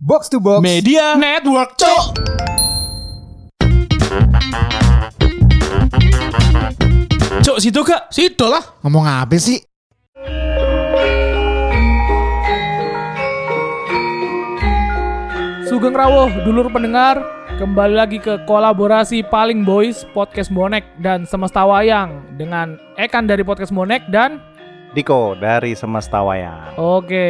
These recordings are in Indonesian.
Box to Box Media Network, Cok. Cok, situ kak. Situ lah. Ngomong apa sih? Sugeng Rawuh, dulur pendengar, kembali lagi ke kolaborasi Paling Boys Podcast Bonek dan Semesta Wayang dengan Ekan dari Podcast Bonek dan Diko dari Semesta Wayang. Oke.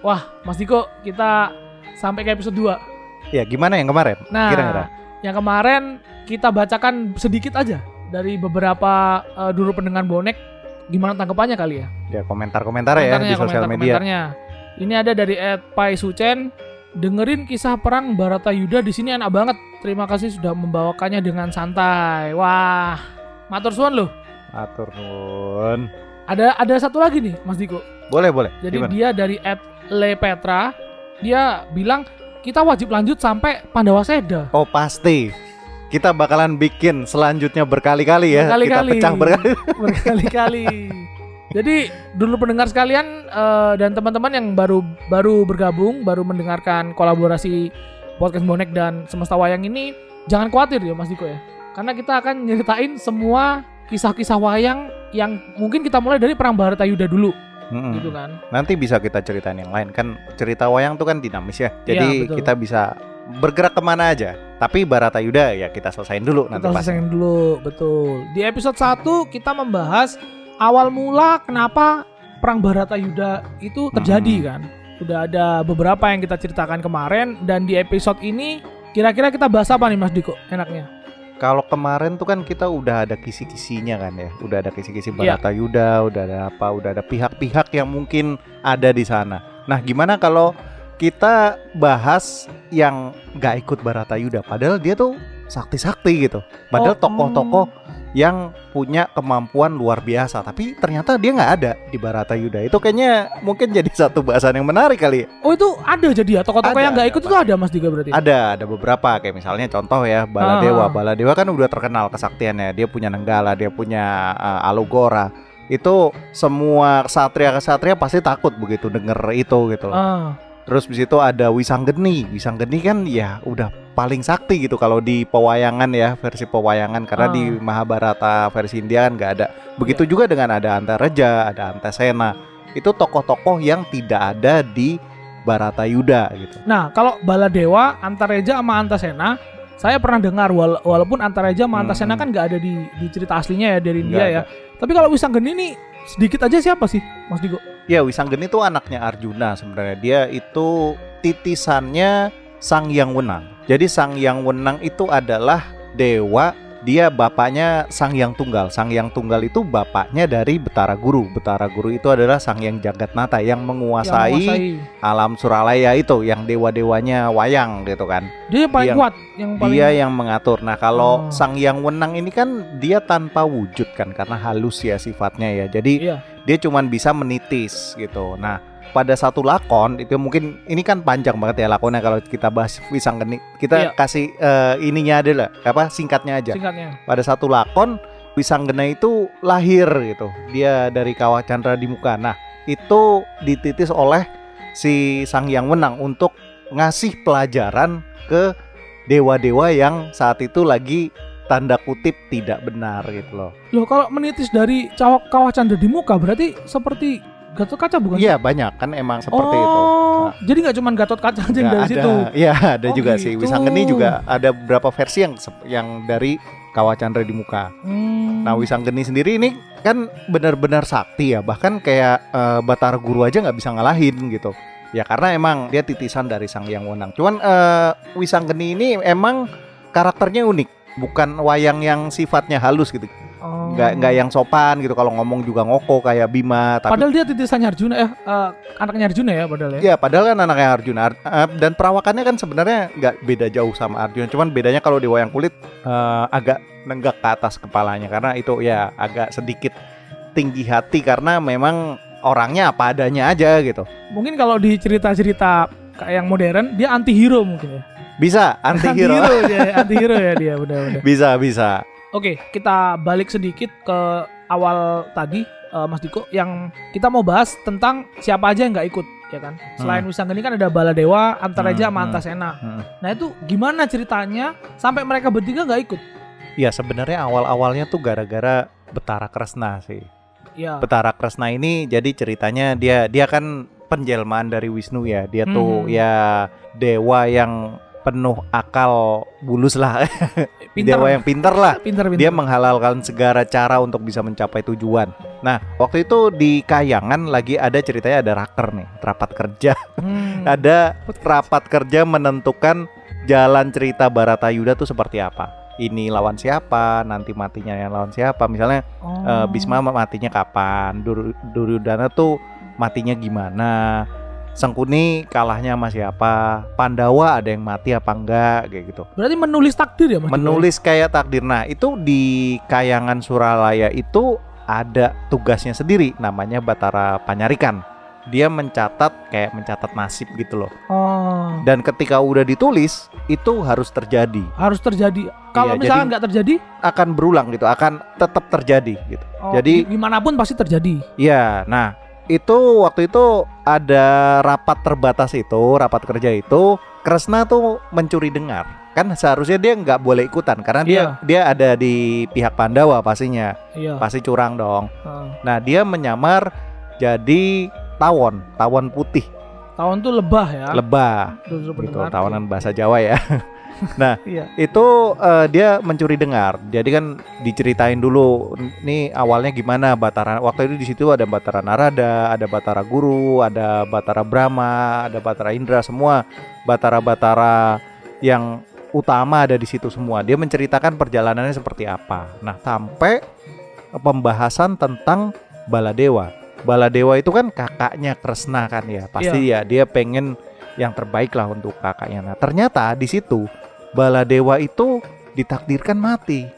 Wah, Mas Diko, kita sampai ke episode 2. Ya gimana yang kemarin? Nah, Kira-kira. yang kemarin kita bacakan sedikit aja dari beberapa eh, dulur pendengar bonek. Gimana tanggapannya kali ya? Ya komentar-komentar ya Komentarnya, di sosial media. komentar-komentarnya. Ini ada dari Ed Pai Sucen. Dengerin kisah perang Baratayuda di sini enak banget. Terima kasih sudah membawakannya dengan santai. Wah, matur suwun loh. Atur nuwun. Ada ada satu lagi nih, Mas Diko. Boleh boleh. Jadi Gimana? dia dari Ed Le Petra. Dia bilang kita wajib lanjut sampai Pandawa Seda. Oh pasti. Kita bakalan bikin selanjutnya berkali-kali ya. Berkali-kali. Kita pecah berkali. berkali-kali. Jadi dulu pendengar sekalian eh, dan teman-teman yang baru baru bergabung, baru mendengarkan kolaborasi podcast bonek dan semesta wayang ini, jangan khawatir ya Mas Diko ya, karena kita akan nyeritain semua kisah-kisah wayang yang mungkin kita mulai dari perang Baratayuda dulu, Mm-mm. gitu kan? Nanti bisa kita ceritain yang lain kan cerita wayang tuh kan dinamis ya. Jadi betul. kita bisa bergerak ke mana aja. Tapi Baratayuda ya kita selesain dulu nanti Kita pas. selesaiin dulu, betul. Di episode 1 kita membahas awal mula kenapa perang Baratayuda itu terjadi Hmm. kan. Udah ada beberapa yang kita ceritakan kemarin dan di episode ini kira-kira kita bahas apa nih Mas Diko enaknya? Kalau kemarin tuh kan kita udah ada kisi-kisinya kan ya, udah ada kisi-kisi Iya. Baratayuda, udah ada apa, udah ada pihak-pihak yang mungkin ada di sana. Nah, gimana kalau kita bahas yang nggak ikut Baratayuda, padahal dia tuh sakti-sakti gitu, padahal Oh, tokoh-tokoh yang punya kemampuan luar biasa, tapi ternyata dia nggak ada di Baratayuda. Itu kayaknya mungkin jadi satu bahasan yang menarik kali. ya. Oh itu ada jadi ya tokoh-tokoh yang nggak ikut itu ada Mas Diko berarti? Ada, ada beberapa kayak misalnya contoh ya Baladewa. Ah. Baladewa kan udah terkenal kesaktiannya. Dia punya Nenggala, dia punya uh, Alugora. Itu semua kesatria-kesatria pasti takut begitu denger itu gitu. loh. Ah, Terus di situ ada Wisanggeni. Wisanggeni kan ya udah paling sakti gitu kalau di pewayangan ya, versi pewayangan karena Ah. di Mahabharata versi India kan nggak ada. Begitu juga dengan ada Antareja, ada Antasena. Itu tokoh-tokoh yang tidak ada di Baratayuda gitu. Nah kalau Baladewa, Antareja sama Antasena saya pernah dengar wala- walaupun Antareja sama Antasena Hmm. kan nggak ada di, di cerita aslinya ya dari India Nggak ya. Tapi kalau Wisanggeni ini sedikit aja siapa sih Mas Diko? Ya Wisanggeni itu anaknya Arjuna sebenarnya. Dia itu titisannya Sang Yang Wenang. Jadi Sang Yang Wenang itu adalah dewa. Dia bapaknya Sang Yang Tunggal. Sang Yang Tunggal itu bapaknya dari Betara Guru. Betara Guru itu adalah Sang Yang Jagatnata yang Yang menguasai, menguasai. alam Suralaya itu, yang dewa-dewanya wayang gitu kan. Dia yang paling Yang- kuat, yang paling Dia yang mengatur. Nah, kalau Oh. Sang Yang Wenang ini kan dia tanpa wujud kan karena halus ya sifatnya ya. Jadi Iya. Dia cuman bisa menitis gitu. Nah, pada satu lakon itu mungkin ini kan panjang banget ya lakonnya kalau kita bahas Wisanggeni. Kita Iya. kasih eh, ininya adalah apa singkatnya aja. singkatnya. Pada satu lakon Wisanggena itu lahir gitu. Dia dari Kawah Chandra di muka. Nah, itu dititis oleh si Sang Yang Wenang untuk ngasih pelajaran ke dewa-dewa yang saat itu lagi tanda kutip tidak benar gitu loh. Loh kalau menitis dari cawak kawah canda di muka berarti seperti Gatot Kaca bukan? Iya, banyak kan emang seperti itu. oh, Nah. jadi nggak cuma Gatot Kaca aja yang dari ada. situ. Iya, ada Oh, juga sih. gitu. Wisanggeni juga ada beberapa versi yang yang dari Kawah Chandra di muka. Hmm. Nah, Wisanggeni sendiri ini kan benar-benar sakti ya. Bahkan kayak eh, Batara Guru aja nggak bisa ngalahin gitu. Ya karena emang dia titisan dari Sang Yang Wenang. Cuman eh, Wisanggeni ini emang karakternya unik. Bukan wayang yang sifatnya halus gitu. Oh. Nggak nggak yang sopan gitu. Kalau ngomong juga ngoko kayak Bima. Tapi Padahal dia titisannya Arjuna eh, eh, anaknya Arjuna ya padahal ya. Ya padahal kan anaknya Arjuna Ar- eh, dan perawakannya kan sebenarnya nggak beda jauh sama Arjuna, cuman bedanya kalau di wayang kulit eh, agak nenggak ke atas kepalanya karena itu ya agak sedikit tinggi hati karena memang orangnya apa adanya aja gitu. Mungkin kalau di cerita-cerita kayak yang modern dia anti hero mungkin ya. Bisa anti hero. dia, anti hero ya dia benar-benar. bisa bisa. Oke, kita balik sedikit ke awal tadi eh, Mas Diko yang kita mau bahas tentang siapa aja yang nggak ikut ya kan. Selain Wisanggeni kan ada Baladewa, Antaraja, Hmm, sama hmm. Antasena. Hmm. Nah itu gimana ceritanya sampai mereka bertiga nggak ikut? Ya sebenarnya awal-awalnya tuh gara-gara Betara Kresna sih. Ya. Betara Kresna ini jadi ceritanya dia dia kan penjelmaan dari Wisnu ya. Dia tuh Hmm. ya dewa yang penuh akal bulus lah. Pinter. dewa yang pinter lah. Pinter, pinter. Dia menghalalkan segala cara untuk bisa mencapai tujuan. Nah, waktu itu di Kayangan lagi ada ceritanya ada raker nih, rapat kerja. Hmm. ada rapat kerja menentukan jalan cerita Baratayuda tuh seperti apa. Ini lawan siapa, nanti matinya yang lawan siapa. Misalnya Oh. eh, Bisma matinya kapan, Dur Duryudana tuh matinya gimana, Sengkuni kalahnya sama siapa, Pandawa ada yang mati apa enggak kayak gitu. Berarti menulis takdir ya Mas? Menulis kayak takdir. Nah, itu di Kayangan Suralaya itu ada tugasnya sendiri namanya Batara Panyarikan. Dia mencatat kayak mencatat nasib gitu loh. Oh. Dan ketika udah ditulis, itu harus terjadi. Harus terjadi. Kalau Iya, misalkan jadi- nggak terjadi, Akan berulang gitu, akan tetap terjadi gitu. oh, Jadi- gi- gimana pun pasti terjadi. Iya, nah itu waktu itu ada rapat terbatas itu, rapat kerja itu, Kresna tuh mencuri dengar. Kan seharusnya dia nggak boleh ikutan karena dia Iya. dia ada di pihak Pandawa pastinya, Iya. pasti curang dong. Heeh. Nah dia menyamar jadi tawon, tawon putih, Tahun tuh lebah ya. lebah, gitu, tawanan bahasa Jawa ya. Iya. itu eh, dia mencuri dengar. Jadi kan diceritain dulu nih awalnya gimana Batara. Waktu itu di situ ada Batara Narada, ada Batara Guru, ada Batara Brahma, ada Batara Indra semua Batara-batara yang utama ada di situ semua. Dia menceritakan perjalanannya seperti apa. Nah, sampai pembahasan tentang Baladewa. Baladewa itu kan kakaknya Kresna kan ya. Pasti ya dia pengen yang terbaik lah untuk kakaknya. Nah, ternyata di situ Baladewa itu ditakdirkan mati.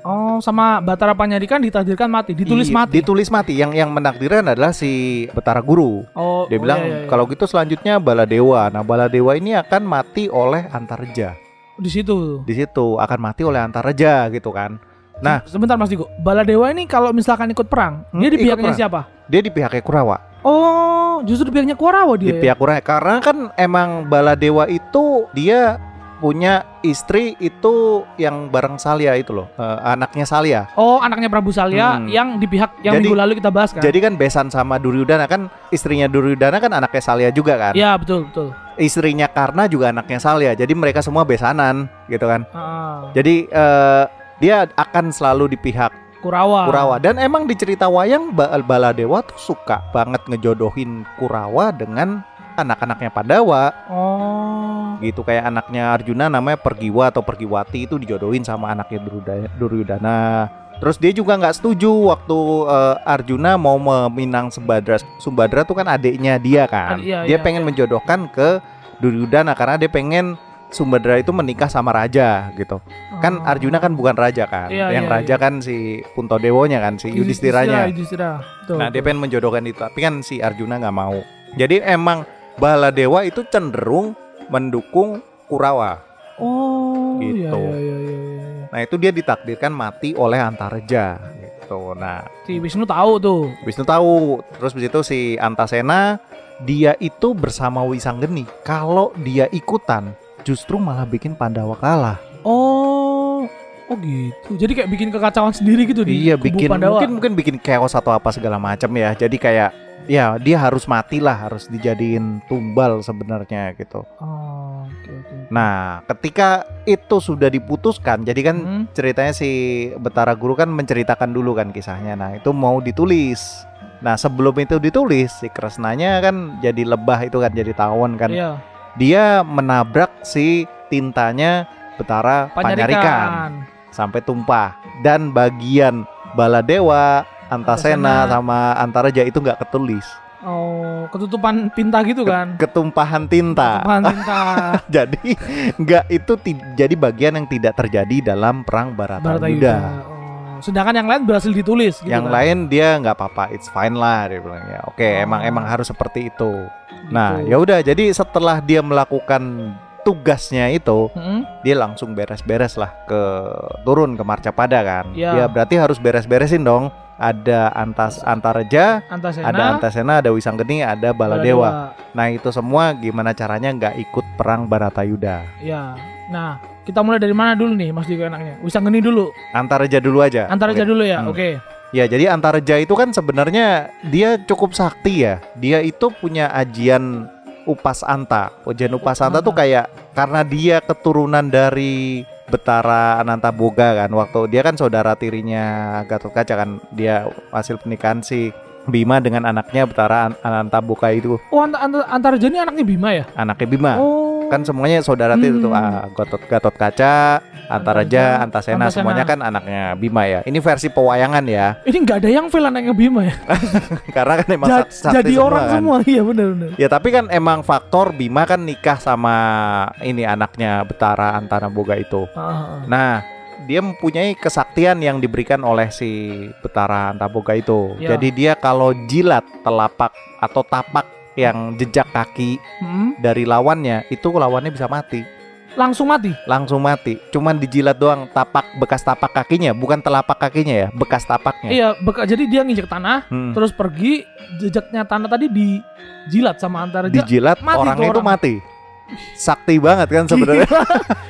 Oh, sama Batara Panyarikan ditakdirkan mati, ditulis Iya, mati. Ditulis mati. Yang yang menakdirkan adalah si Betara Guru. oh, Dia oh, bilang iya, iya, iya. kalau gitu selanjutnya Baladewa. Nah, Baladewa ini akan mati oleh Antareja. di situ. Di situ akan mati oleh Antareja gitu kan. Nah, Se- sebentar Mas Diko. Baladewa ini kalau misalkan ikut perang, Hmm, dia di pihaknya perang. siapa? dia di pihaknya Kurawa. Oh, justru di pihaknya Kurawa Di dia. ya? pihak Kurawa karena kan emang Baladewa itu dia punya istri itu yang bareng Salya itu loh, eh, anaknya Salya. Oh, anaknya Prabu Salya Hmm. yang di pihak yang Jadi- minggu lalu kita bahas kan? Jadi kan besan sama Duryudana kan istrinya Duryudana kan anaknya Salya juga kan. Iya, betul, betul. Istrinya Karna juga anaknya Salya. Jadi mereka semua besanan gitu kan. Ah, Jadi eh, dia akan selalu di pihak Kurawa. Kurawa dan emang di cerita wayang Ba- Baladewa tuh suka banget ngejodohin Kurawa dengan anak-anaknya Pandawa Oh. gitu kayak anaknya Arjuna namanya Pergiwa atau Pergiwati itu dijodohin sama anaknya Duryuda- Duryudana. Terus dia juga nggak setuju waktu eh, Arjuna mau meminang Sumbadra. Sumbadra tuh kan adiknya dia kan. Iya, dia iya, pengen iya. menjodohkan ke Duryudana karena dia pengen Sumbadra itu menikah sama raja gitu. Kan Oh. Arjuna kan bukan raja kan. Iya, Yang iya, raja iya. kan si Puntodewonya kan, si Yudhistiranya. Yudhistira. Betul, Nah, dia pengen menjodohkan itu, tapi kan si Arjuna nggak mau. Jadi emang Baladewa itu cenderung mendukung Kurawa. Oh, Gitu. Iya, iya, iya, iya, iya. Nah, itu dia ditakdirkan mati oleh Antareja gitu. Nah, Si Wisnu tahu tuh. Wisnu tahu. Terus di situ si Antasena dia itu bersama Wisanggeni. Kalau dia ikutan justru malah bikin Pandawa kalah. Oh. Oh gitu. Jadi kayak bikin kekacauan sendiri gitu di Iya, kubu bikin Pandawa. mungkin mungkin bikin chaos atau apa segala macam ya. Jadi kayak ya dia harus mati lah, harus dijadiin tumbal sebenarnya gitu. Oh, oke oke. Nah, ketika itu sudah diputuskan, jadi kan Hmm. ceritanya si Betara Guru kan menceritakan dulu kan kisahnya. Nah, itu mau ditulis. Nah, sebelum itu ditulis, si Kresnanya kan jadi lebah itu kan jadi tawon kan. Iya. Dia menabrak si tintanya Betara Panyarikan Panyarikan. sampai tumpah dan bagian Baladewa, Antasena Antasena. sama Antaraja itu nggak ketulis. Oh, ketutupan tinta gitu kan. Ketumpahan tinta. Ketutupan tinta. jadi nggak itu jadi bagian yang tidak terjadi dalam perang Baratayuda. Baratayuda. Oh. Sedangkan yang lain berhasil ditulis gitu yang kan. lain dia nggak apa-apa, it's fine lah dia bilang ya. Oke, Oh. emang emang harus seperti itu. Gitu. Nah, ya udah jadi setelah dia melakukan tugasnya itu, Mm-mm. dia langsung beres-beres lah ke turun ke Marcapada kan. Ya. Dia berarti harus beres-beresin dong ada Antas Antareja, Antasena, ada Antasena, ada Wisanggeni, ada Baladewa. Nah itu semua gimana caranya nggak ikut perang Baratayuda? Ya. Nah, kita mulai dari mana dulu nih Mas Diko enaknya? Wisanggeni dulu. Antareja dulu aja. Antareja dulu ya. Hmm. Oke. Ya jadi Antareja itu kan sebenarnya dia cukup sakti ya. Dia itu punya ajian Upas Anta. Ajian Upas Anta tuh kayak karena dia keturunan dari Betara Ananta Boga kan. Waktu dia kan saudara tirinya Gatot Kaca kan. Dia hasil pernikahan si Bima dengan anaknya Betara An- Ananta Boga itu Oh, Anta, Anta, Antareja ini anaknya Bima ya? anaknya Bima. Oh. Kan semuanya saudara Hmm. ah, Gatot Gatot Kaca, Antaraja, Antasena Antasena. semuanya kan anaknya Bima ya. Ini versi pewayangan ya. ini nggak ada yang fail anaknya Bima ya? Karena kan emang Ja- jadi semua orang kan. semua. Iya benar-benar. Ya tapi kan emang faktor Bima kan nikah sama ini anaknya Betara Antara Boga itu. Ah, ah, ah. Nah, dia mempunyai kesaktian yang diberikan oleh si Betara Antaboga itu. Ya. Jadi dia kalau jilat telapak atau tapak yang jejak kaki Hmm, dari lawannya, itu lawannya bisa mati, langsung mati. langsung mati. Cuman dijilat doang tapak bekas tapak kakinya, bukan telapak kakinya ya, bekas tapaknya. Iya, beka- jadi dia nginjek tanah, Hmm. terus pergi jejaknya tanah tadi dijilat sama Antareja. Dijilat mati orangnya itu orang. mati. Sakti banget kan sebenarnya. Gila.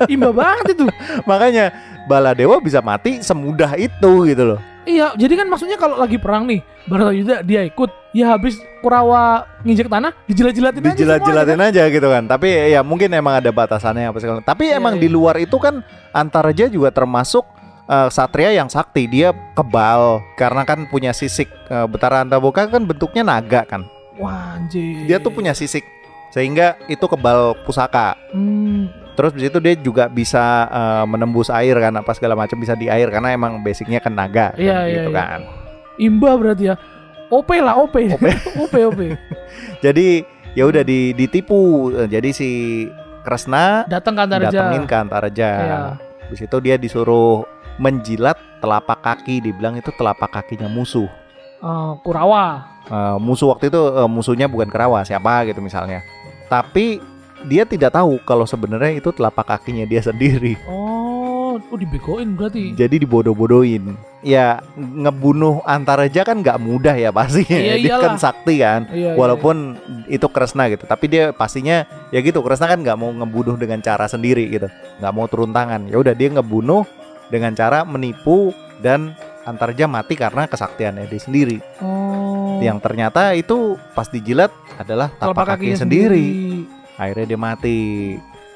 Imba banget itu. Makanya Baladewa bisa mati semudah itu gitu loh. Iya, jadi kan maksudnya kalau lagi perang nih, Baratayuda dia ikut, ya habis Kurawa nginjek tanah, dijilat-jilatin aja Dijilat-jilatin aja gitu kan. Tapi ya mungkin emang ada batasannya apa segala. Tapi Iya, emang iya. di luar itu kan Antaraja juga termasuk eh, satria yang sakti. Dia kebal karena kan punya sisik. Eh, Betara Antaboga kan bentuknya naga kan. Wah, anjir. Dia tuh punya sisik sehingga itu kebal pusaka. Hmm, Terus di situ dia juga bisa eh, menembus air kan apa segala macam bisa di air karena emang basicnya kan naga kan, Iya, iya, gitu iya. kan. imba berarti ya. OP lah, OP. OP, OP. Jadi ya udah di- ditipu. Jadi si Kresna Datang ke Antareja. datengin ke Antaraja. Iya. Di situ dia disuruh menjilat telapak kaki, dibilang itu telapak kakinya musuh. Eh, Kurawa. Eh, musuh waktu itu eh, musuhnya bukan Kerawa, siapa gitu misalnya. Tapi dia tidak tahu kalau sebenarnya itu telapak kakinya dia sendiri. Oh, oh dibegoin berarti. Jadi dibodoh-bodohin. Ya ngebunuh Antaraja kan nggak mudah ya pastinya. Iya, dia kan sakti kan. Iya, iya, Walaupun itu Kresna gitu, tapi dia pastinya ya gitu. Kresna kan nggak mau ngebunuh dengan cara sendiri gitu, nggak mau turun tangan. Ya udah dia ngebunuh dengan cara menipu dan Antarja mati karena kesaktiannya dia sendiri. Oh. Yang ternyata itu pas dijilat adalah tapak kakinya sendiri. Akhirnya dia mati.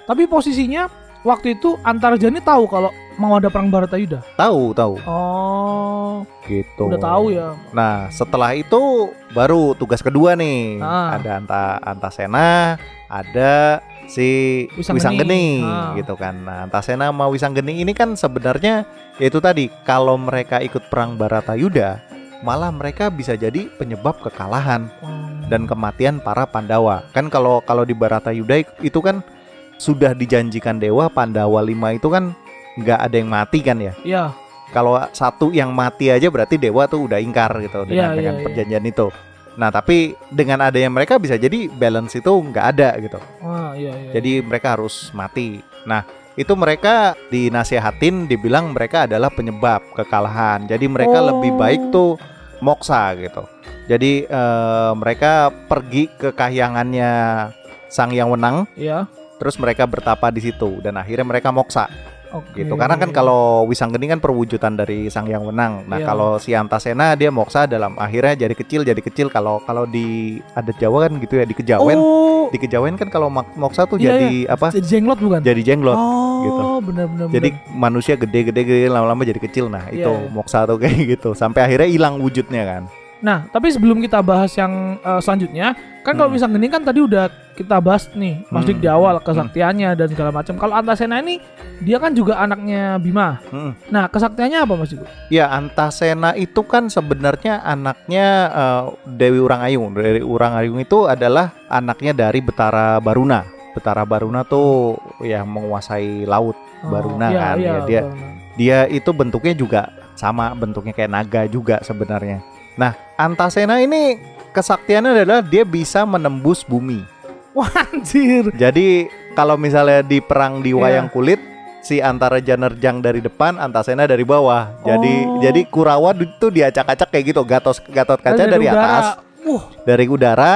Tapi posisinya waktu itu Antareja ini tahu kalau mau ada perang Baratayuda. Tahu tahu Oh, gitu. udah tahu ya. Nah setelah itu baru tugas kedua nih. Ah. Ada Anta Antasena, ada si Wisanggeni. Wisanggeni Ah. gitu kan. Nah Antasena sama Wisanggeni ini kan sebenarnya yaitu tadi kalau mereka ikut perang Baratayuda malah mereka bisa jadi penyebab kekalahan Hmm. dan kematian para Pandawa. Kan kalau kalau di Baratayuda itu kan sudah dijanjikan dewa Pandawa 5 itu kan nggak ada yang mati kan ya. Iya. Kalau satu yang mati aja berarti dewa tuh udah ingkar gitu dengan, Iya, dengan iya, iya. perjanjian itu. Nah tapi dengan adanya mereka bisa jadi balance itu nggak ada gitu. Wah, iya iya. Jadi mereka harus mati. Nah itu mereka dinasihatin dibilang mereka adalah penyebab kekalahan. Jadi mereka Oh. lebih baik tuh moksa gitu. Jadi eh, mereka pergi ke kahyangannya sang yang menang, iya. terus mereka bertapa di situ dan akhirnya mereka moksa Oke. gitu. Karena kan kalau Wisanggeni kan perwujudan dari sang yang menang. Nah Iya. kalau si Antasena dia moksa dalam akhirnya jadi kecil jadi kecil. Kalau kalau di adat Jawa kan gitu ya di kejawen Oh, di kejawen kan kalau moksa tuh Iya, jadi apa? jadi jenglot bukan? Jadi jenglot. oh, gitu. benar-benar. Jadi manusia gede-gede gede lama-lama jadi kecil. Nah, Iya, itu iya. moksa tuh kayak gitu. Sampai akhirnya hilang wujudnya kan. Nah, tapi sebelum kita bahas yang eh, selanjutnya, kan kalau Hmm. misalnya gini kan tadi udah kita bahas nih, Mas Dik Hmm. di awal kesaktiannya dan segala macam. Kalau Antasena ini dia kan juga anaknya Bima. Mm. Nah, kesaktiannya apa Mas Dik? Ya, Antasena itu kan sebenarnya anaknya eh, Dewi Urangayung. Dari Urangayung itu adalah anaknya dari Betara Baruna. Betara Baruna tuh ya menguasai laut. Baruna iya, kan, iya, ya, dia- Baruna. Dia itu bentuknya juga sama, bentuknya kayak naga juga sebenarnya. Nah, Antasena ini kesaktiannya adalah dia bisa menembus bumi. Wah, anjir. Jadi kalau misalnya di perang di Iya. wayang kulit si antara Janerjang dari depan, Antasena dari bawah. Jadi Oh. jadi Kurawa itu diacak-acak kayak gitu, Gatot Gatot kaca dari, udara. atas, Wah, dari udara,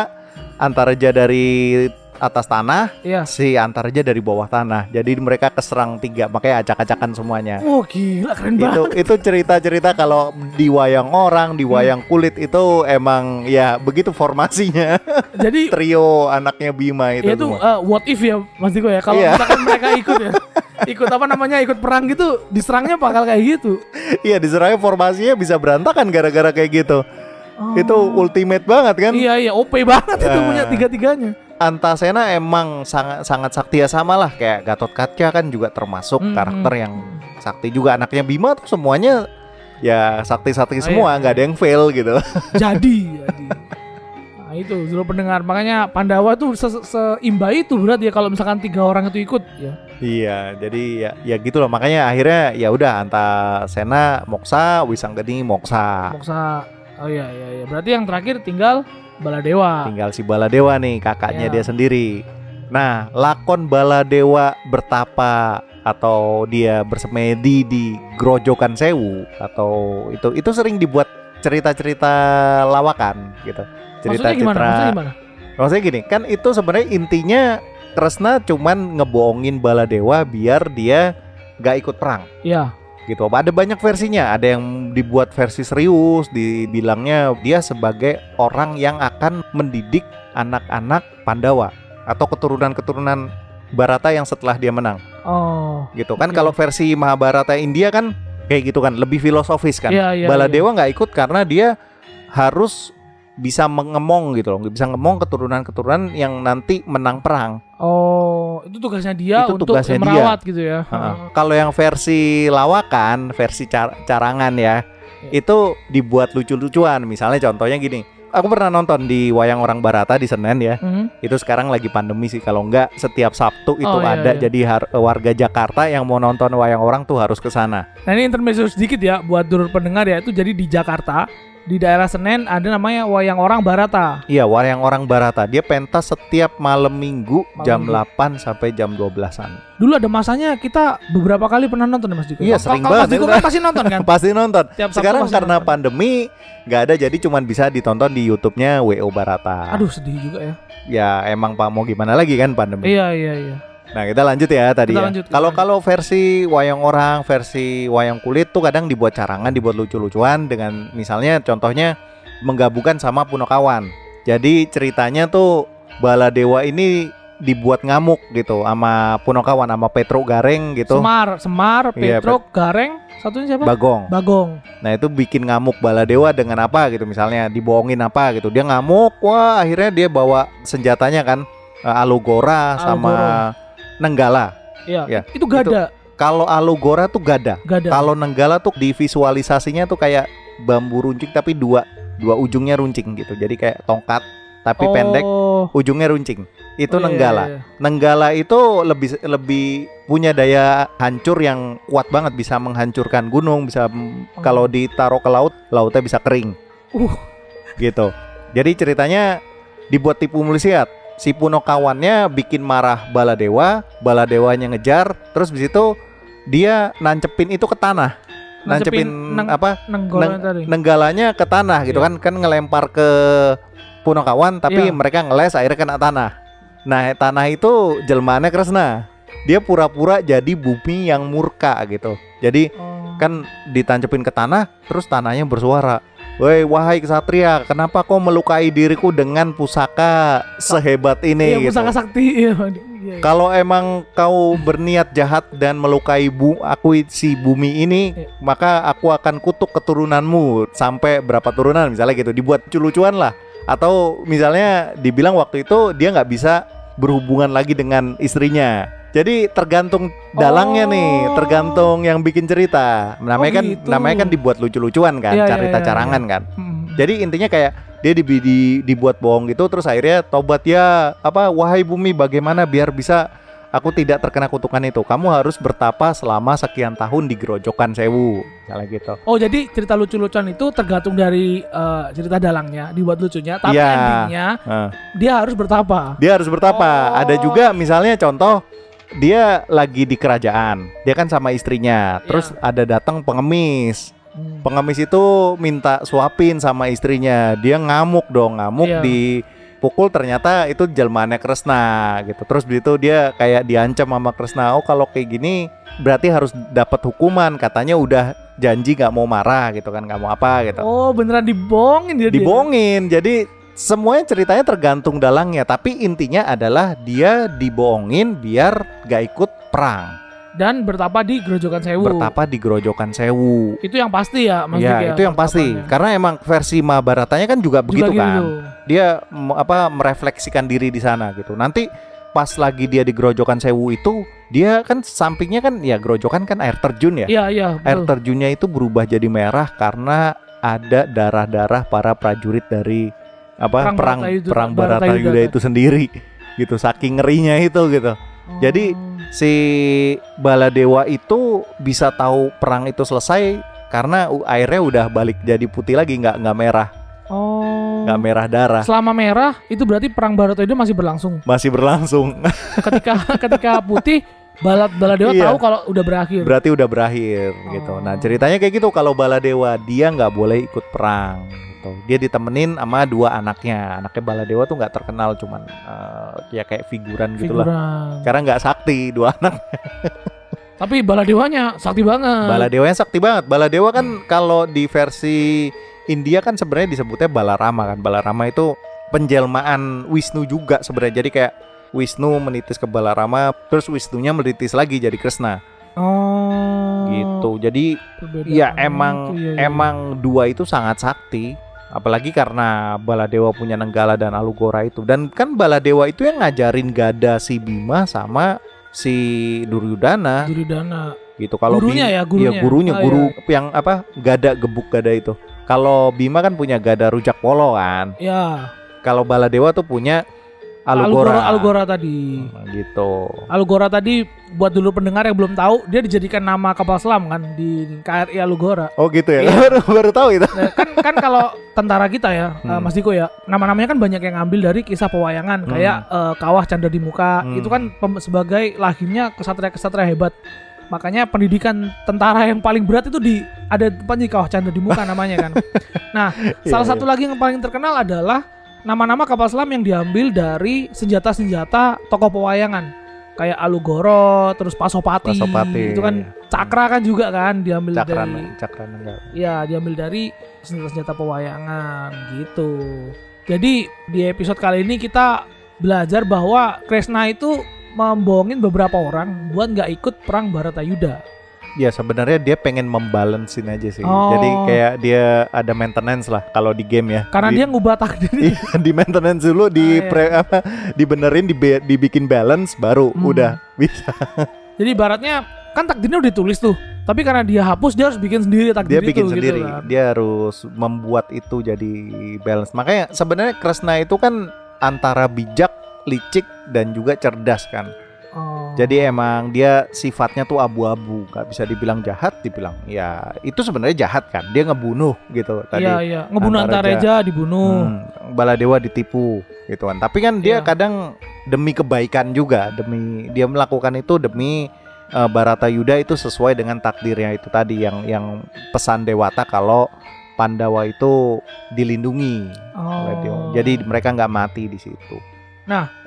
Antareja dari atas tanah, iya. si Antareja dari bawah tanah. Jadi mereka keserang tiga, makanya acak-acakan semuanya. Wah, gila keren banget. itu itu cerita-cerita kalau di wayang orang, di wayang kulit itu emang ya begitu formasinya. Jadi Trio anaknya Bima itu ya itu uh, what if ya Mas Diko ya. Kalau Iya. misalkan mereka ikut ya. Ikut apa namanya? Ikut perang gitu, diserangnya bakal kayak gitu. Iya diserangnya formasinya bisa berantakan gara-gara kayak gitu. Oh. Itu ultimate banget kan. Iya iya OP banget itu Ah. punya tiga-tiganya. Antasena emang sangat sangat sakti ya sama lah kayak Gatot Kaca kan juga termasuk Hmm, karakter yang sakti juga anaknya Bima tuh semuanya ya sakti-sakti Oh, semua iya. nggak ada yang fail gitu. Jadi, jadi. Nah itu dulu pendengar makanya Pandawa tuh se seimba itu berat ya kalau misalkan tiga orang itu ikut ya. Iya, jadi ya ya gitu loh. Makanya akhirnya ya udah Antasena Moksa, Wisanggeni Moksa. Moksa. Oh iya iya iya. Berarti yang terakhir tinggal Baladewa. Tinggal si Baladewa nih kakaknya Iya. dia sendiri. Nah, lakon Baladewa bertapa atau dia bersemedi di Grojogan Sewu atau itu itu sering dibuat cerita-cerita lawakan gitu. Maksudnya gimana? Maksudnya gimana? Maksudnya gini, kan itu sebenarnya intinya Kresna cuman ngebohongin Baladewa biar dia nggak ikut perang Iya. Gitu. Ada banyak versinya. Ada yang dibuat versi serius, dibilangnya dia sebagai orang yang akan mendidik anak-anak Pandawa atau keturunan-keturunan Barata yang setelah dia menang. Oh. Gitu kan kalau versi Mahabharata India kan kayak gitu kan, lebih filosofis kan. Iya iya. Baladewa nggak ikut karena dia harus bisa mengemong gitu loh, bisa ngemong keturunan-keturunan yang nanti menang perang. Oh, itu tugasnya dia Itu untuk tugasnya dia. merawat gitu ya. Heeh. Kalau yang versi lawakan, versi car- carangan ya, Iya. itu dibuat lucu-lucuan. Misalnya contohnya gini, aku pernah nonton di Wayang Orang Barata di Senen ya. Hmm. Itu sekarang lagi pandemi sih. Kalau enggak setiap Sabtu itu Oh, iya, ada. iya. Jadi har- warga Jakarta yang mau nonton Wayang Orang tuh harus ke sana. Nah ini intermezzo sedikit ya buat dulur pendengar ya itu jadi di Jakarta di daerah Senen ada namanya Wayang Orang Barata. Iya, Wayang Orang Barata. Dia pentas setiap malam Minggu Malam jam Minggu. 8 sampai jam 12-an. Dulu ada masanya kita beberapa kali pernah nonton ya Mas Diko. Iya, sering Mas banget. Diko kan pasti nonton kan. Pasti nonton. Tiap Sekarang pasti karena nonton. pandemi nggak ada jadi cuman bisa ditonton di YouTube-nya WO Barata. Aduh sedih juga ya. ya emang pak mau gimana lagi kan pandemi. Iya iya iya. Nah kita lanjut ya tadi Kita ya. Kalau kalau versi wayang orang, versi wayang kulit tuh kadang dibuat carangan, dibuat lucu-lucuan dengan misalnya contohnya menggabungkan sama Punokawan. Jadi ceritanya tuh Baladewa ini dibuat ngamuk gitu sama Punokawan sama Petro Gareng gitu. Semar, Semar, Iya, Petruk, Gareng, satunya siapa? Bagong. Bagong. Nah itu bikin ngamuk Baladewa dengan apa gitu misalnya dibohongin apa gitu dia ngamuk wah akhirnya dia bawa senjatanya kan eh, Alugora sama Alugora. Nenggala. Iya. Ya, Itu gada, kalau Alugora tuh gada. Gada. kalau Nenggala tuh divisualisasinya tuh kayak bambu runcing tapi dua dua ujungnya runcing gitu. Jadi kayak tongkat tapi pendek Oh. ujungnya runcing. Itu Oh, iya, Nenggala. iya, iya. Nenggala itu lebih lebih punya daya hancur yang kuat banget. Bisa menghancurkan gunung bisa mm, kalau ditaruh ke laut lautnya bisa kering. Uh. gitu. Jadi ceritanya dibuat tipu mulisiat si Punokawannya bikin marah Baladewa Baladewanya ngejar terus di situ dia nancepin itu ke tanah nancepin, neng, apa neng- tadi. nenggalanya ke tanah gitu Iya. kan kan ngelempar ke Punokawan tapi Iya. mereka ngeles akhirnya kena tanah. Nah tanah itu jelmaannya Kresna. Dia pura-pura jadi bumi yang murka gitu. Jadi Oh. kan ditancepin ke tanah terus tanahnya bersuara. Woi wahai kesatria, kenapa kau melukai diriku dengan pusaka sehebat ini? Iya, gitu. pusaka sakti. Iya. iya, iya. Kalau emang kau berniat jahat dan melukai bu aku si bumi ini, Iya. maka aku akan kutuk keturunanmu sampai berapa turunan misalnya gitu. Dibuat lucu-lucuan lah. Atau misalnya dibilang waktu itu dia nggak bisa berhubungan lagi dengan istrinya. Jadi tergantung dalangnya nih, Oh. tergantung yang bikin cerita. Namanya kan gitu. namanya kan dibuat lucu-lucuan kan, Iya, iya, cerita iya, carangan kan. Hmm. Jadi intinya kayak dia di, di- dibuat bohong gitu terus akhirnya tobat ya apa wahai bumi bagaimana biar bisa aku tidak terkena kutukan itu. Kamu harus bertapa selama sekian tahun di Gerojokan Sewu. Misalnya gitu. Oh jadi cerita lucu-lucuan itu tergantung dari eh, cerita dalangnya dibuat lucunya, tapi Iya. endingnya Nah, dia harus bertapa. dia harus bertapa. Oh. Ada juga misalnya contoh dia lagi di kerajaan. Dia kan sama istrinya. Terus ada datang pengemis. Hmm. Pengemis itu minta suapin sama istrinya. Dia ngamuk dong, ngamuk Iya. di pukul ternyata itu jelmaannya Kresna gitu. Terus begitu dia kayak diancam sama Kresna. Oh kalau kayak gini berarti harus dapat hukuman. Katanya udah janji nggak mau marah gitu kan, nggak mau apa gitu. Oh, beneran dibohongin dia. dia. Dibohongin. Jadi semuanya ceritanya tergantung dalangnya. Tapi intinya adalah dia dibohongin biar gak ikut perang. Dan bertapa di Grojogan Sewu. Bertapa di Grojogan Sewu. Itu yang pasti ya, Mas ya, Dik itu yang pasti. bertapanya. Karena emang versi Mahabharatanya kan juga, Juga begitu gitu. kan. Dia apa merefleksikan diri di sana gitu. Nanti pas lagi dia di Grojogan Sewu itu, dia kan sampingnya kan ya Grojogan kan air terjun ya. Iya, iya, Air terjunnya itu berubah jadi merah karena ada darah-darah para prajurit dari apa Perang perang Baratayuda- perang Baratayuda Baratayuda itu sendiri gitu saking ngerinya itu gitu. Jadi Oh. si Baladewa itu bisa tahu perang itu selesai karena airnya udah balik jadi putih lagi nggak nggak merah Oh. nggak merah darah Selama merah itu berarti perang Baratoida masih berlangsung. masih berlangsung Ketika ketika putih Balat Baladewa Iya. tahu kalau udah berakhir. berarti udah berakhir gitu. Nah Oh. ceritanya kayak gitu kalau Baladewa dia nggak boleh ikut perang gitu. Dia ditemenin sama dua anaknya. Anaknya Baladewa tuh nggak terkenal cuman eh, ya kayak figuran gitulah. Figuran. Karena nggak sakti dua anak. Tapi Baladewanya sakti banget. Baladewanya sakti banget. Baladewa kan kalau di versi India kan sebenarnya disebutnya Balarama kan. Balarama itu penjelmaan Wisnu juga sebenarnya. Jadi kayak Wisnu menitis ke Balarama, terus Wisnunya menitis lagi jadi Krishna Oh. gitu. Jadi Perbedaan ya itu, emang iya, iya. emang dua itu sangat sakti. Apalagi karena Baladewa punya Nenggala dan Alugora itu. Dan kan Baladewa itu yang ngajarin Gada si Bima sama si Duryudana Duryudana. gitu. Kalau Gurunya Bim- ya, gurunya. Iya, gurunya, Oh, guru yang apa? Gada gebuk gada itu. Kalau Bima kan punya Gada rujak polo kan. Ya. Kalau Baladewa tuh punya Alugora. Alugora, Alugora tadi. Nah, gitu. Alugora tadi buat dulu pendengar yang belum tahu dia dijadikan nama kapal selam kan di KRI Alugora. Oh gitu ya. Iya. baru, baru tahu itu. Nah, kan kan kalau tentara kita ya eh, Hmm. Mas Diko ya nama-namanya kan banyak yang ngambil dari kisah pewayangan Hmm. kayak eh, Kawah Canda di Muka Hmm. itu kan sebagai lahirnya kesatria-kesatria hebat. Makanya pendidikan tentara yang paling berat itu di ada depannya Kawah Canda di Muka namanya kan. Nah, salah Iya, satu lagi yang paling terkenal adalah nama-nama kapal selam yang diambil dari senjata-senjata tokoh pewayangan kayak Alugoro, terus Pasopati, Pasopati. itu kan cakra kan juga kan diambil Cakran, dari cakran enggak. ya diambil dari senjata-senjata pewayangan gitu. Jadi di episode kali ini kita belajar bahwa Kresna itu membohongin beberapa orang buat nggak ikut perang Baratayuda. Ya sebenarnya dia pengen membalancein aja sih. Oh. Jadi kayak dia ada maintenance lah kalau di game ya. Karena di, dia ngubah takdir. Iya, di maintenance dulu di Ah, iya. pre, apa dibenerin dibe- dibikin balance baru Hmm. udah bisa. Jadi ibaratnya kan takdirnya udah ditulis tuh. Tapi karena dia hapus dia harus bikin sendiri takdir Dia itu bikin gitu sendiri. kan. Dia harus membuat itu jadi balance. Makanya sebenarnya Kresna itu kan antara bijak, licik dan juga cerdas kan. Oh. Jadi emang dia sifatnya tuh abu-abu, nggak bisa dibilang jahat, dibilang ya itu sebenarnya jahat kan. Dia ngebunuh gitu tadi. Iya iya, ngebunuh Antaraja. Antareja dibunuh. Hmm, Baladewa ditipu gitu kan. Tapi kan dia Iya. kadang demi kebaikan juga, demi dia melakukan itu demi eh, Baratayuda itu sesuai dengan takdirnya itu tadi yang yang pesan Dewata kalau Pandawa itu dilindungi. Oh. Jadi mereka nggak mati di situ.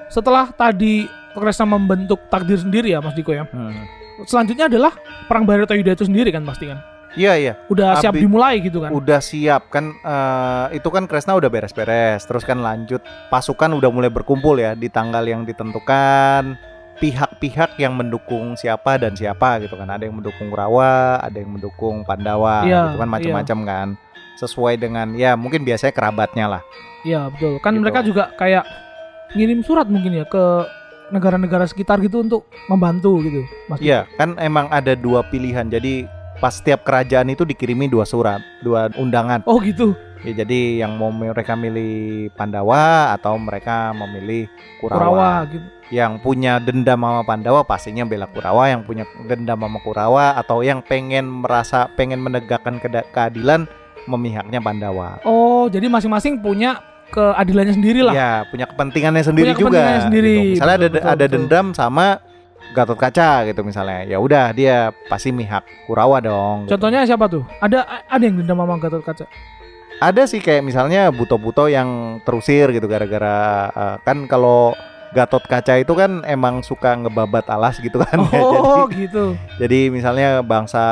setelah tadi Kresna membentuk takdir sendiri ya Mas Diko ya. Selanjutnya adalah perang Baratayuda itu sendiri kan pasti kan. Iya iya. Udah siap Abi- dimulai gitu kan. Udah siap kan eh, itu kan Kresna udah beres-beres terus kan lanjut pasukan udah mulai berkumpul ya di tanggal yang ditentukan pihak-pihak yang mendukung siapa dan siapa gitu kan ada yang mendukung Rawa ada yang mendukung Pandawa Iya, gitu kan macam-macam kan sesuai dengan ya mungkin biasanya kerabatnya lah Iya betul. Kan Gitu. mereka juga kayak ngirim surat mungkin ya ke negara-negara sekitar gitu untuk membantu gitu. Mas. Iya kan emang ada dua pilihan jadi pas setiap kerajaan itu dikirimi dua surat dua undangan Oh gitu. ya, jadi yang mau mereka milih Pandawa atau mereka memilih Kurawa gitu. yang punya dendam sama Pandawa pastinya bela Kurawa, yang punya dendam sama Kurawa atau yang pengen merasa pengen menegakkan keadilan memihaknya Pandawa. Oh jadi masing-masing punya keadilannya sendiri lah. Ya, punya kepentingannya sendiri Punya juga. kepentingannya sendiri, gitu. Misalnya betul, ada betul, ada betul. dendam sama Gatot Kaca gitu misalnya. Ya udah dia pasti mihak Kurawa dong. gitu. Contohnya siapa tuh? Ada ada yang dendam sama Gatot Kaca. Ada sih kayak misalnya Buto-Buto yang terusir gitu gara-gara eh, kan kalau Gatot Kaca itu kan emang suka ngebabat alas gitu kan. ya. Oh, jadi, gitu. jadi misalnya bangsa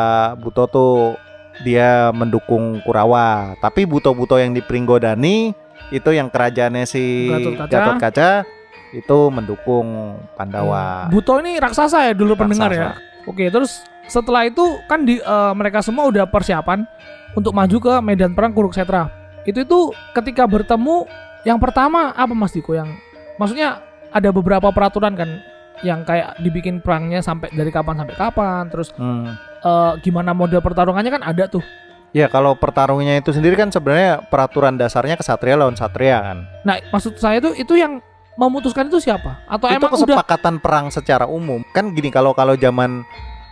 Buto tuh dia mendukung Kurawa, tapi Buto-Buto yang di Pringgodani itu yang kerajaannya si Gatot Kaca. Gatot Kaca itu mendukung Pandawa. Buto ini raksasa ya dulu pendengar ya. Raksasa. Oke, terus setelah itu kan di eh, mereka semua udah persiapan untuk maju ke medan perang Kuruksetra. Itu itu ketika bertemu yang pertama apa Mas Diko yang maksudnya ada beberapa peraturan kan yang kayak dibikin perangnya sampai dari kapan sampai kapan, terus Hmm. eh, gimana model pertarungannya kan ada tuh. Ya kalau pertarungannya itu sendiri kan sebenarnya peraturan dasarnya kesatria lawan satria kan. Nah, maksud saya tuh itu yang memutuskan itu siapa? Atau itu emang udah kesepakatan perang secara umum. Kan gini kalau kalau zaman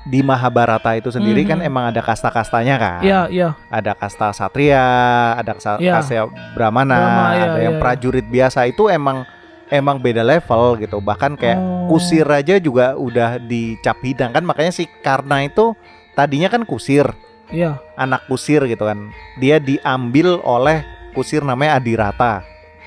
di Mahabharata itu sendiri kan Mhm. emang ada kasta-kastanya kan. Iya, iya. Ada kasta satria, ada kasta, Iya. kasta brahmana, Brahma, iya, ada yang iya. prajurit biasa itu emang emang beda level gitu. Bahkan kayak Oh. kusir aja juga udah dicap hidang kan makanya si Karna itu tadinya kan kusir, Iya. anak kusir gitu kan. Dia diambil oleh kusir namanya Adirata.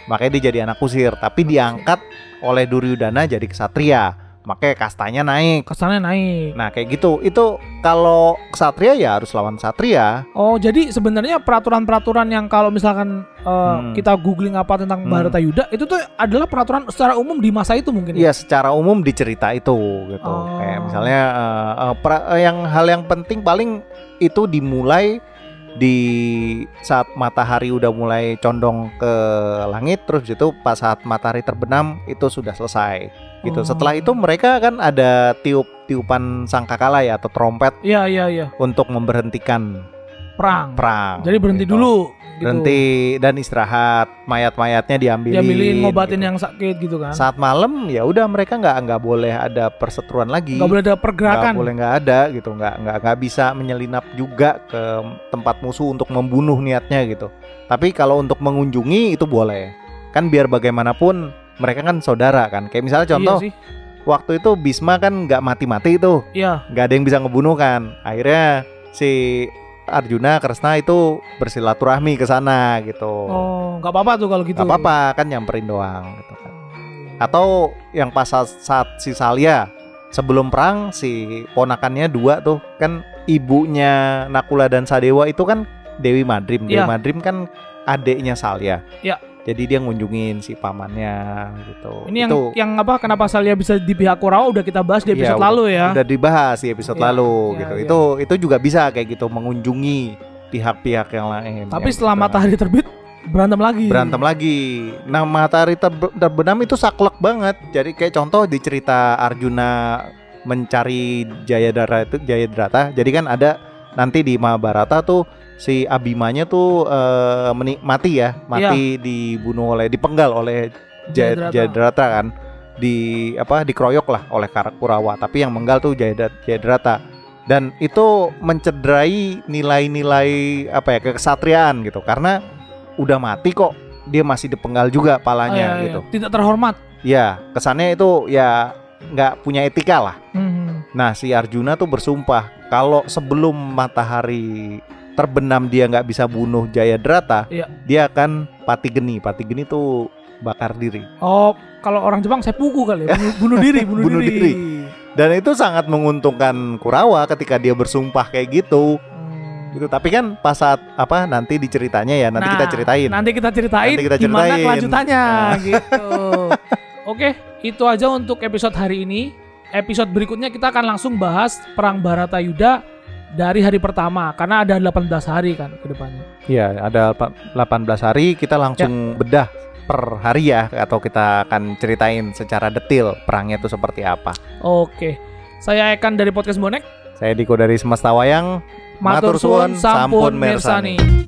Makanya dia jadi anak kusir, tapi diangkat oleh Duryudana jadi kesatria. Makanya kastanya naik. Kesannya naik. Nah, kayak gitu. Itu kalau kesatria ya harus lawan satria. Oh, jadi sebenarnya peraturan-peraturan yang kalau misalkan eh, Hmm. kita googling apa tentang Hmm. Bharata Yuda itu tuh adalah peraturan secara umum di masa itu mungkin. ya? Iya, secara umum dicerita itu gitu. Oh. Kayak misalnya eh, pra- eh, yang hal yang penting paling itu dimulai di saat matahari udah mulai condong ke langit terus itu pas saat matahari terbenam itu sudah selesai gitu. Oh. Setelah itu mereka kan ada tiup-tiupan sangkakala ya atau trompet Iya, iya, iya. untuk memberhentikan Perang. perang. Jadi berhenti gitu. dulu. Gitu. Berhenti dan istirahat. Mayat-mayatnya diambilin. Diambilin ngobatin gitu. yang sakit gitu kan. saat malam ya udah mereka nggak nggak boleh ada perseteruan lagi Nggak boleh ada nggak pergerakan. boleh nggak ada gitu nggak nggak nggak bisa menyelinap juga ke tempat musuh untuk membunuh niatnya gitu tapi kalau untuk mengunjungi itu boleh kan biar bagaimanapun mereka kan saudara kan kayak misalnya contoh Iya sih. waktu itu Bisma kan nggak mati-mati itu Iya. nggak ada yang bisa ngebunuh kan akhirnya si Arjuna Kresna itu bersilaturahmi ke sana gitu Oh, nggak apa-apa tuh kalau gitu. nggak apa-apa kan nyamperin doang gitu kan atau yang pas saat, saat si Salya sebelum perang si ponakannya dua tuh kan ibunya Nakula dan Sadewa itu kan Dewi Madrim Dewi Iya. Madrim kan adiknya Salya Iya. Jadi dia ngunjungin si pamannya gitu Ini yang itu yang apa? Kenapa Salya bisa di pihak Kurawa udah kita bahas di Iya, episode udah- lalu ya. udah dibahas di episode Iya, lalu iya, gitu iya. itu itu juga bisa kayak gitu mengunjungi pihak-pihak yang lain Tapi yang setelah gitu. matahari terbit berantem lagi. berantem lagi. Nah matahari terbe- terbenam itu saklek banget. Jadi kayak contoh di cerita Arjuna mencari Jayadara itu Jayadrata. Jadi kan ada nanti di Mahabharata tuh si Abimanya tuh eh, meni- mati ya, mati dibunuh oleh dipenggal oleh Jay- Jayadrata. Jayadrata kan di apa dikeroyok lah oleh Kurawa. Tapi yang menggal tuh Jayadrata. Dan itu mencederai nilai-nilai apa ya kesatriaan gitu karena udah mati kok dia masih dipenggal juga Oh, palanya iya, iya. gitu. Tidak terhormat. Ya, kesannya itu ya nggak punya etika lah. Hmm. Nah, si Arjuna tuh bersumpah kalau sebelum matahari terbenam dia nggak bisa bunuh Jayadrata, Iya. dia akan pati geni. Pati geni tuh bakar diri. Oh, kalau orang Jepang saya puku kali ya. Bunuh, bunuh diri, bunuh, Bunuh diri. diri. Dan itu sangat menguntungkan Kurawa ketika dia bersumpah kayak gitu. Hmm. Gitu. Tapi kan pas saat apa nanti diceritanya ya, nanti kita Nah, ceritain. Nanti kita ceritain, Nanti kita gimana ceritain. kelanjutannya Nah. gitu. Oke, itu aja untuk episode hari ini. Episode berikutnya kita akan langsung bahas perang Baratayuda dari hari pertama karena ada 18 hari kan ke depannya. Iya, ada delapan- 18 hari kita langsung bedah per hari ya atau kita akan ceritain secara detail perangnya itu seperti apa. Oke. Saya Ekan dari Podcast Bonek. Saya Diko dari Semesta Wayang. Matur suwun, sampun mirsani. mirsani.